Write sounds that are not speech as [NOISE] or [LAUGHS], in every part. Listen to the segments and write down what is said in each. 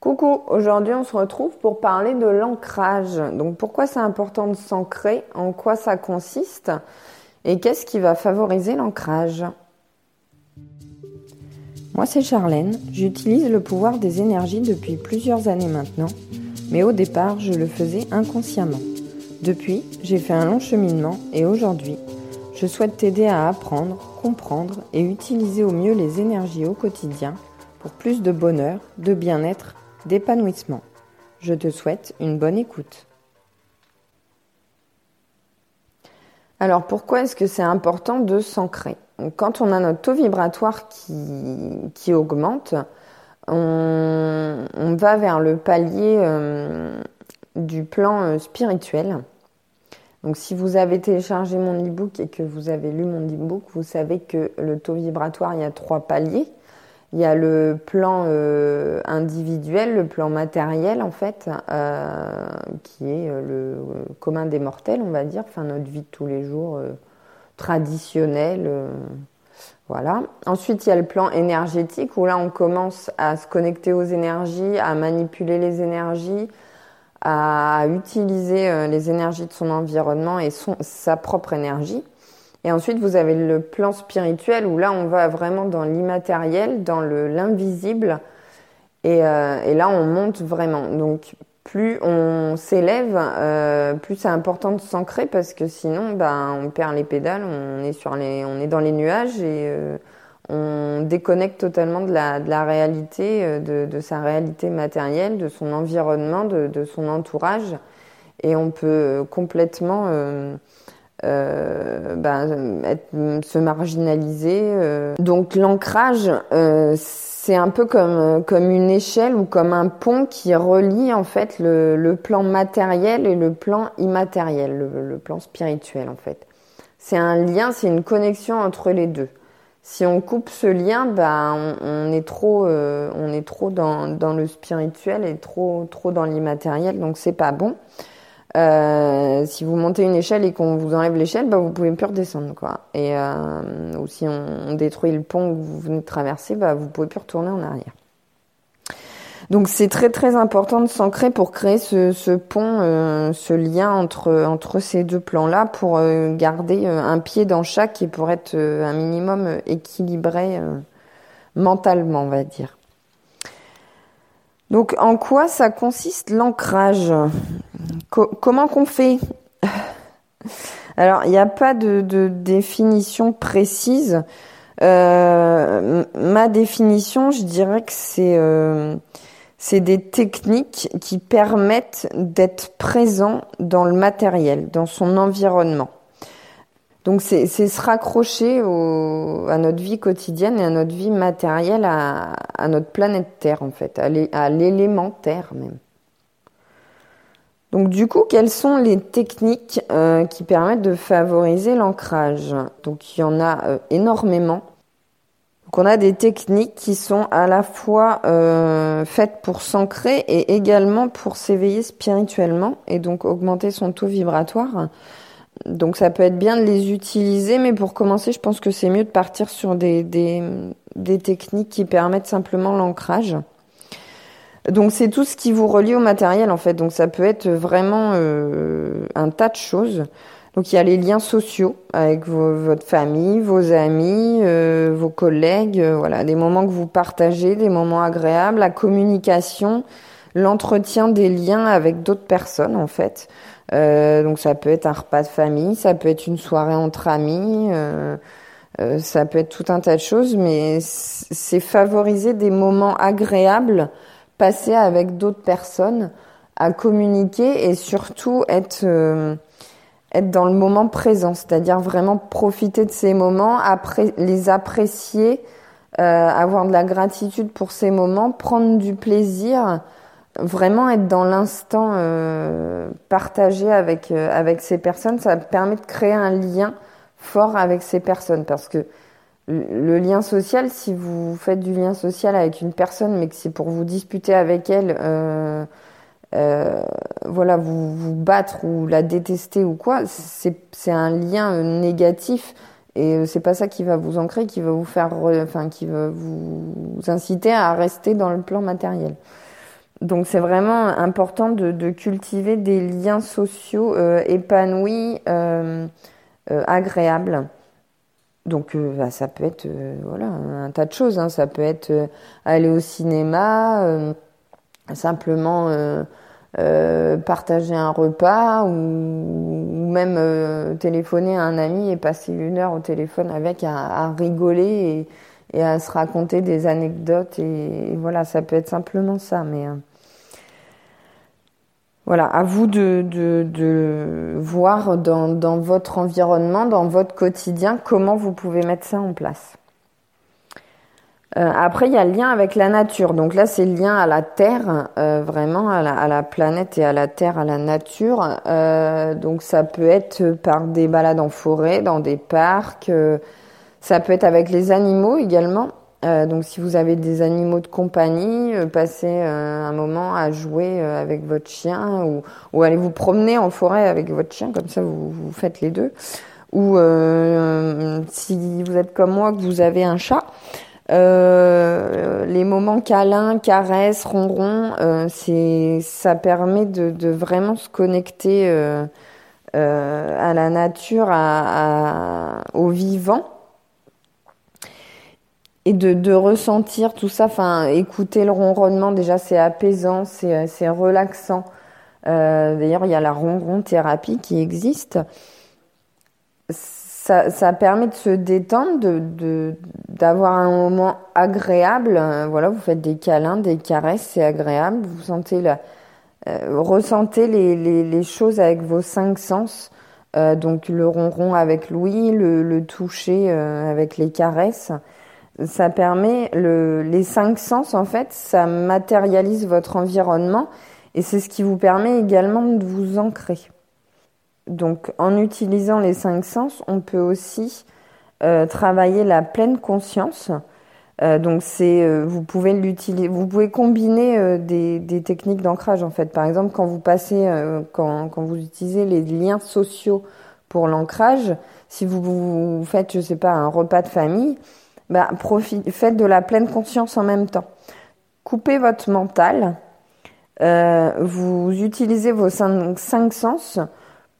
Coucou, aujourd'hui on se retrouve pour parler de l'ancrage. Donc pourquoi c'est important de s'ancrer, en quoi ça consiste? Et qu'est-ce qui va favoriser l'ancrage? Moi c'est Charlène, j'utilise le pouvoir des énergies depuis plusieurs années maintenant, mais au départ je le faisais inconsciemment. Depuis, j'ai fait un long cheminement et aujourd'hui, je souhaite t'aider à apprendre, comprendre et utiliser au mieux les énergies au quotidien pour plus de bonheur, de bien-être d'épanouissement. Je te souhaite une bonne écoute. Alors pourquoi est-ce que c'est important de s'ancrer? Quand on a notre taux vibratoire qui, augmente, on, va vers le palier euh, du plan euh, spirituel. Donc si vous avez téléchargé mon e-book et que vous avez lu mon e-book, vous savez que le taux vibratoire, il y a trois paliers. Il y a le plan euh, individuel, le plan matériel en fait, euh, qui est euh, le commun des mortels, on va dire, enfin notre vie de tous les jours traditionnelle. voilà. Ensuite, il y a le plan énergétique où là on commence à se connecter aux énergies, à manipuler les énergies, à utiliser les énergies de son environnement et sa propre énergie. Et ensuite, vous avez le plan spirituel où là, on va vraiment dans l'immatériel, dans l'invisible. Et, euh, et, là, on monte vraiment. Donc, plus on s'élève, euh, plus c'est important de s'ancrer parce que sinon, ben, on perd les pédales, on est, sur les, on est dans les nuages et euh, on déconnecte totalement de la, réalité, de, de, sa réalité matérielle, de son environnement, de, de son entourage. Et on peut complètement euh, euh, ben, être, se marginaliser. Euh. Donc l'ancrage, euh, c'est un peu comme, comme une échelle ou comme un pont qui relie en fait le, le plan matériel et le plan immatériel, le, plan spirituel en fait. C'est un lien, c'est une connexion entre les deux. Si on coupe ce lien, ben, on, est trop, euh, on est trop dans, dans le spirituel et trop, trop dans l'immatériel, donc c'est pas bon. Euh, si vous montez une échelle et qu'on vous enlève l'échelle, bah, vous pouvez plus redescendre, quoi. Et euh, ou si on, détruit le pont que vous venez de traverser, bah, vous pouvez plus retourner en arrière. Donc c'est très très important de s'ancrer pour créer ce, ce pont, euh, ce lien entre entre ces deux plans-là, pour euh, garder euh, un pied dans chaque et pour être un minimum équilibré mentalement, on va dire. Donc en quoi ça consiste l'ancrage? Comment qu'on fait? Alors il n'y a pas de, définition précise. Euh, ma définition, je dirais que c'est euh, c'est des techniques qui permettent d'être présent dans le matériel, dans son environnement. Donc c'est se raccrocher à notre vie quotidienne et à notre vie matérielle, à, notre planète Terre en fait, à l'élément Terre même. Donc du coup, quelles sont les techniques euh, qui permettent de favoriser l'ancrage? Donc il y en a euh, énormément. Donc on a des techniques qui sont à la fois euh, faites pour s'ancrer et également pour s'éveiller spirituellement et donc augmenter son taux vibratoire. Donc ça peut être bien de les utiliser, mais pour commencer, je pense que c'est mieux de partir sur des, des, techniques qui permettent simplement l'ancrage. Donc c'est tout ce qui vous relie au matériel en fait. Donc ça peut être vraiment euh, un tas de choses. Donc il y a les liens sociaux avec votre famille, vos amis, euh, vos collègues, euh, voilà, des moments que vous partagez, des moments agréables, la communication, l'entretien des liens avec d'autres personnes en fait. Euh, donc ça peut être un repas de famille, ça peut être une soirée entre amis, euh, euh, ça peut être tout un tas de choses, mais c'est favoriser des moments agréables passés avec d'autres personnes, à communiquer et surtout être être dans le moment présent, c'est-à-dire vraiment profiter de ces moments, après les apprécier, avoir de la gratitude pour ces moments, prendre du plaisir vraiment être dans l'instant euh, partagé avec euh, avec ces personnes, ça permet de créer un lien fort avec ces personnes parce que le lien social, si vous faites du lien social avec une personne, mais que c'est pour vous disputer avec elle, euh, euh voilà, vous vous battre ou la détester ou quoi, c'est c'est un lien négatif et c'est pas ça qui va vous ancrer, qui va vous faire, enfin, qui va vous inciter à rester dans le plan matériel. Donc c'est vraiment important de, cultiver des liens sociaux euh, épanouis, euh, euh, agréables. Donc bah, ça peut être voilà un tas de choses. Hein. Ça peut être aller au cinéma, simplement partager un repas ou, même téléphoner à un ami et passer une heure au téléphone avec à, rigoler et, à se raconter des anecdotes et, voilà ça peut être simplement ça mais voilà, à vous de, de, voir dans, dans, votre environnement, dans votre quotidien, comment vous pouvez mettre ça en place. Euh, après, il y a le lien avec la nature. Donc là, c'est le lien à la Terre, euh, vraiment à la, à la, planète et à la Terre, à la nature. Euh, donc ça peut être par des balades en forêt, dans des parcs. Ça peut être avec les animaux également. Euh, donc si vous avez des animaux de compagnie, euh, passez euh, un moment à jouer avec votre chien ou, ou allez vous promener en forêt avec votre chien, comme ça vous, vous faites les deux. Ou si vous êtes comme moi, que vous avez un chat, les moments câlins, caresses, ronrons, c'est ça permet de, de, vraiment se connecter à la nature, à, à, au vivant et de, de, ressentir tout ça, enfin écouter le ronronnement déjà c'est apaisant, c'est, c'est relaxant. Euh, d'ailleurs il y a la ronron thérapie qui existe. Ça, ça permet de se détendre, de, d'avoir un moment agréable. Voilà, vous faites des câlins, des caresses, c'est agréable. Vous sentez la, euh, ressentez les, les, les, choses avec vos cinq sens. Euh, donc le ronron avec l'ouïe, le, le toucher euh, avec les caresses ça permet le, les cinq sens en fait, ça matérialise votre environnement et c'est ce qui vous permet également de vous ancrer. Donc en utilisant les cinq sens, on peut aussi euh, travailler la pleine conscience. Euh, donc c'est euh, vous pouvez l'utiliser, vous pouvez combiner euh, des, des, techniques d'ancrage en fait. Par exemple, quand vous passez, euh, quand, quand vous utilisez les liens sociaux pour l'ancrage, si vous, vous faites, je sais pas, un repas de famille, bah, faites de la pleine conscience en même temps. Coupez votre mental. Euh, vous utilisez vos cinq, cinq, sens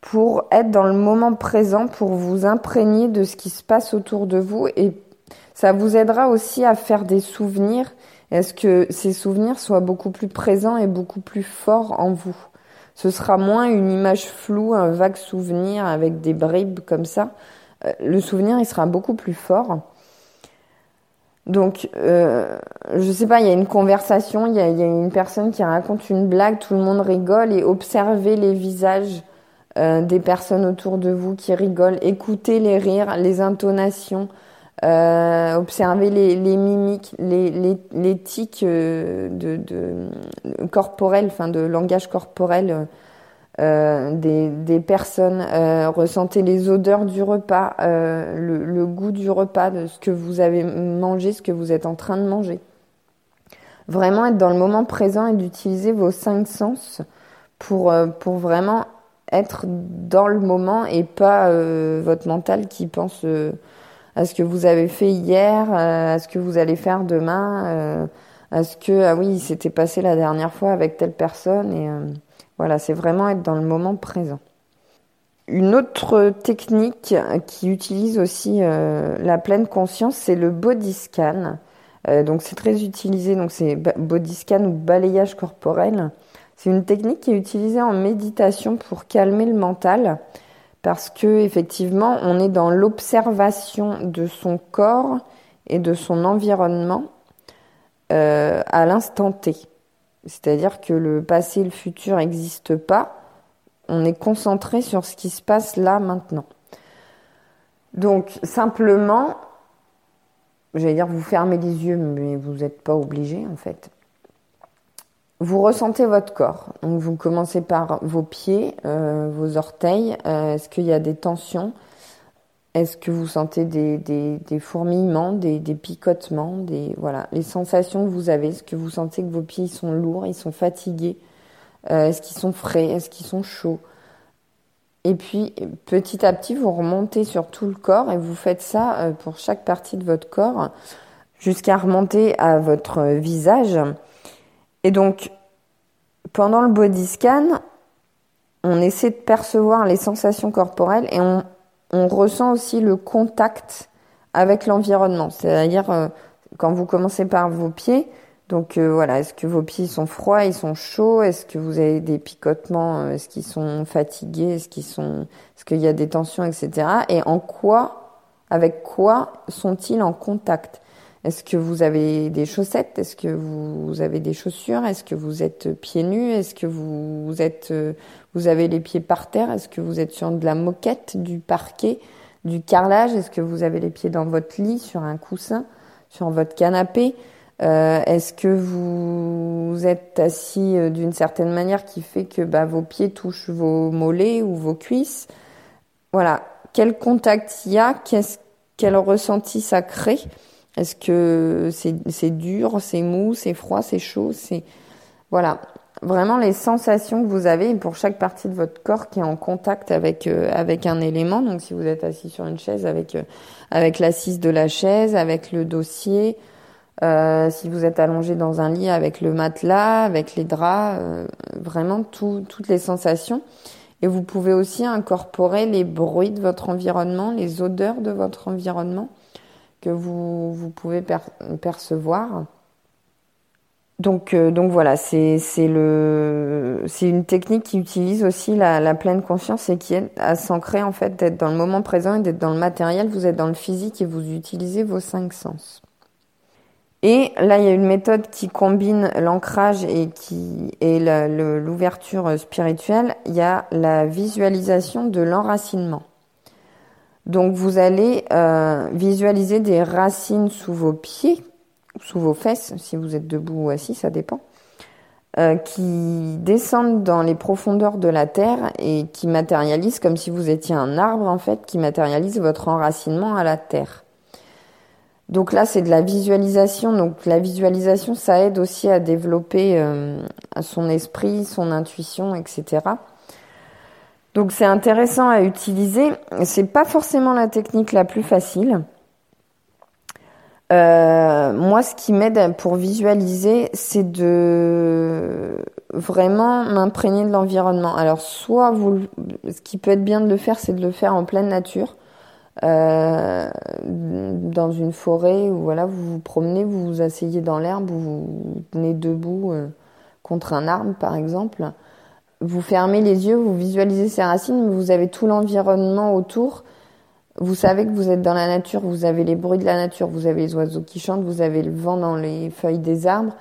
pour être dans le moment présent, pour vous imprégner de ce qui se passe autour de vous et ça vous aidera aussi à faire des souvenirs. Est-ce que ces souvenirs soient beaucoup plus présents et beaucoup plus forts en vous? Ce sera moins une image floue, un vague souvenir avec des bribes comme ça. Euh, le souvenir, il sera beaucoup plus fort. Donc, euh, je sais pas, il y a une conversation, il y a, une personne qui raconte une blague, tout le monde rigole et observez les visages euh, des personnes autour de vous qui rigolent, écoutez les rires, les intonations, euh, observez les, mimiques, les, les, les tics euh, de, de, corporels, enfin de langage corporel euh, des, des, personnes, euh, ressentez les odeurs du repas, euh, le, le, goût du repas, de ce que vous avez mangé, ce que vous êtes en train de manger. Vraiment être dans le moment présent et d'utiliser vos cinq sens pour, euh, pour vraiment être dans le moment et pas euh, votre mental qui pense à ce que vous avez fait hier, à ce que vous allez faire demain, à ce que, ah oui, il s'était passé la dernière fois avec telle personne et voilà, c'est vraiment être dans le moment présent. Une autre technique qui utilise aussi euh, la pleine conscience, c'est le body scan. Euh, donc c'est très utilisé, donc c'est body scan ou balayage corporel. C'est une technique qui est utilisée en méditation pour calmer le mental parce que effectivement, on est dans l'observation de son corps et de son environnement euh, à l'instant T. C'est-à-dire que le passé et le futur n'existent pas. On est concentré sur ce qui se passe là maintenant. Donc simplement, j'allais dire vous fermez les yeux, mais vous n'êtes pas obligé en fait. Vous ressentez votre corps. Donc vous commencez par vos pieds, euh, vos orteils. Euh, est-ce qu'il y a des tensions? Est-ce que vous sentez des, fourmillements, des, picotements, voilà les sensations que vous avez Est-ce que vous sentez que vos pieds sont lourds, ils sont fatigués euh, Est-ce qu'ils sont frais Est-ce qu'ils sont chauds? Et puis petit à petit, vous remontez sur tout le corps et vous faites ça euh, pour chaque partie de votre corps jusqu'à remonter à votre visage. Et donc pendant le body scan, on essaie de percevoir les sensations corporelles et on, on ressent aussi le contact avec l'environnement. C'est-à-dire, euh, quand vous commencez par vos pieds, donc euh, voilà, est-ce que vos pieds sont froids, ils sont chauds, est-ce que vous avez des picotements, euh, est-ce qu'ils sont fatigués, est-ce est-ce qu'il y a des tensions, etc. Et en quoi, avec quoi sont-ils en contact? Est-ce que vous avez des chaussettes? Est-ce que vous avez des chaussures? Est-ce que vous êtes pieds nus? Est-ce que vous êtes, euh, vous avez les pieds par terre? Est-ce que vous êtes sur de la moquette, du parquet, du carrelage? Est-ce que vous avez les pieds dans votre lit, sur un coussin, sur votre canapé? Euh, Est-ce que vous êtes assis euh, d'une certaine manière qui fait que bah, vos pieds touchent vos mollets ou vos cuisses? Voilà. Quel contact il y a? Qu'est-ce, Quel ressenti ça crée? Est-ce que c'est, dur, c'est mou, c'est froid, c'est chaud C'est voilà. Vraiment les sensations que vous avez pour chaque partie de votre corps qui est en contact avec euh, avec un élément. Donc si vous êtes assis sur une chaise avec avec l'assise de la chaise, avec le dossier, euh, si vous êtes allongé dans un lit avec le matelas, avec les draps, euh, vraiment toutes les sensations. Et vous pouvez aussi incorporer les bruits de votre environnement, les odeurs de votre environnement que vous, vous pouvez percevoir. Donc, euh, donc voilà, c'est une technique qui utilise aussi la, pleine conscience et qui est à s'ancrer en fait d'être dans le moment présent et d'être dans le matériel. Vous êtes dans le physique et vous utilisez vos cinq sens. Et là, il y a une méthode qui combine l'ancrage et qui et l'ouverture spirituelle. Il y a la visualisation de l'enracinement. Donc, vous allez euh, visualiser des racines sous vos pieds, sous vos fesses, si vous êtes debout ou assis, ça dépend, euh, qui descendent dans les profondeurs de la terre et qui matérialisent comme si vous étiez un arbre en fait, qui matérialise votre enracinement à la terre. Donc là, c'est de la visualisation. Donc la visualisation, ça aide aussi à développer euh, son esprit, son intuition, etc. Donc c'est intéressant à utiliser. C'est pas forcément la technique la plus facile. Euh, moi, ce qui m'aide pour visualiser, c'est de vraiment m'imprégner de l'environnement. Alors, soit vous, ce qui peut être bien de le faire, c'est de le faire en pleine nature. Euh, dans une forêt où voilà, vous vous promenez, vous vous asseyez dans l'herbe, vous vous tenez debout euh, contre un arbre par exemple. Vous fermez les yeux, vous visualisez ces racines, vous avez tout l'environnement autour. Vous savez que vous êtes dans la nature, vous avez les bruits de la nature, vous avez les oiseaux qui chantent, vous avez le vent dans les feuilles des arbres.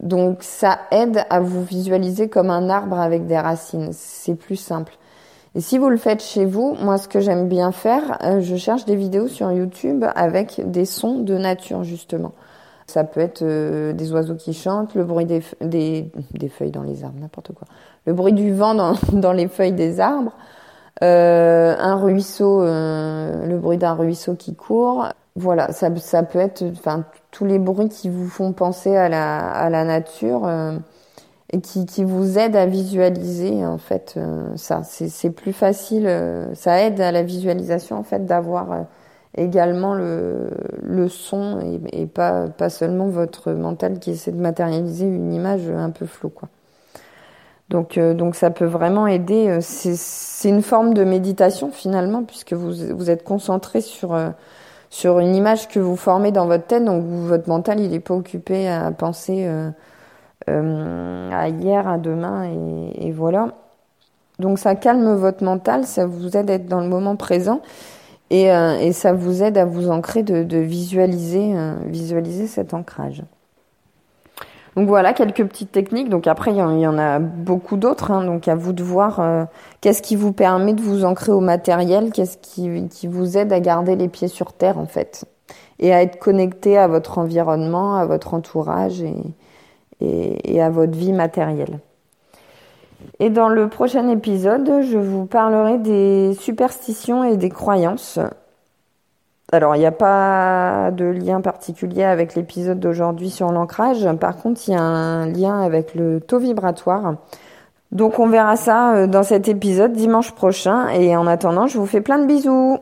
Donc ça aide à vous visualiser comme un arbre avec des racines. C'est plus simple. Et si vous le faites chez vous, moi ce que j'aime bien faire, euh, je cherche des vidéos sur YouTube avec des sons de nature justement. Ça peut être euh, des oiseaux qui chantent, le bruit des, des, feuilles dans les arbres, n'importe quoi. Le bruit du vent dans, [LAUGHS] dans les feuilles des arbres, euh, un ruisseau, euh, le bruit d'un ruisseau qui court. Voilà, ça, ça peut être, enfin, tous les bruits qui vous font penser à la, à la nature et qui, qui vous aide à visualiser en fait ça. C'est plus facile, ça aide à la visualisation en fait d'avoir également le, le son et, et, pas, pas seulement votre mental qui essaie de matérialiser une image un peu floue quoi. Donc, donc ça peut vraiment aider. C'est une forme de méditation finalement puisque vous, vous êtes concentré sur sur une image que vous formez dans votre tête. Donc votre mental il est pas occupé à penser euh, à hier, à demain, et, voilà. Donc ça calme votre mental, ça vous aide à être dans le moment présent et, euh, et ça vous aide à vous ancrer, de, visualiser, euh, visualiser cet ancrage. Donc voilà quelques petites techniques. Donc après il y en, a beaucoup d'autres. Hein. donc à vous de voir qu'est-ce qui vous permet de vous ancrer au matériel, qu'est-ce qui, qui vous aide à garder les pieds sur terre en fait et à être connecté à votre environnement, à votre entourage et, et, à votre vie matérielle. Et dans le prochain épisode, je vous parlerai des superstitions et des croyances. Alors, il n'y a pas de lien particulier avec l'épisode d'aujourd'hui sur l'ancrage. Par contre, il y a un lien avec le taux vibratoire. Donc, on verra ça euh, dans cet épisode dimanche prochain. Et en attendant, je vous fais plein de bisous.